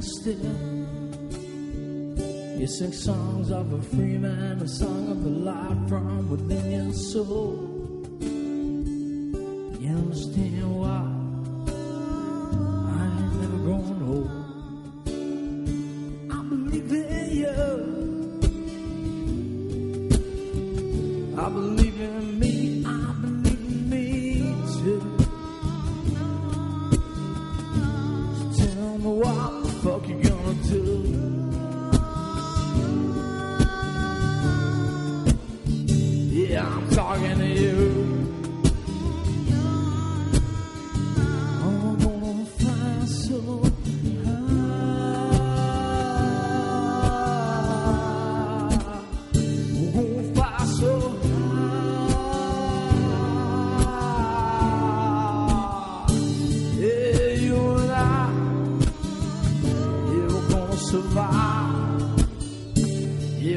still. You sing songs of a free man, a song of the light from within your soul. You understand why I ain't never grown old. I believe in you. I believe in me. I what the fuck you gonna do. Yeah, I'm talking to you.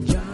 the job.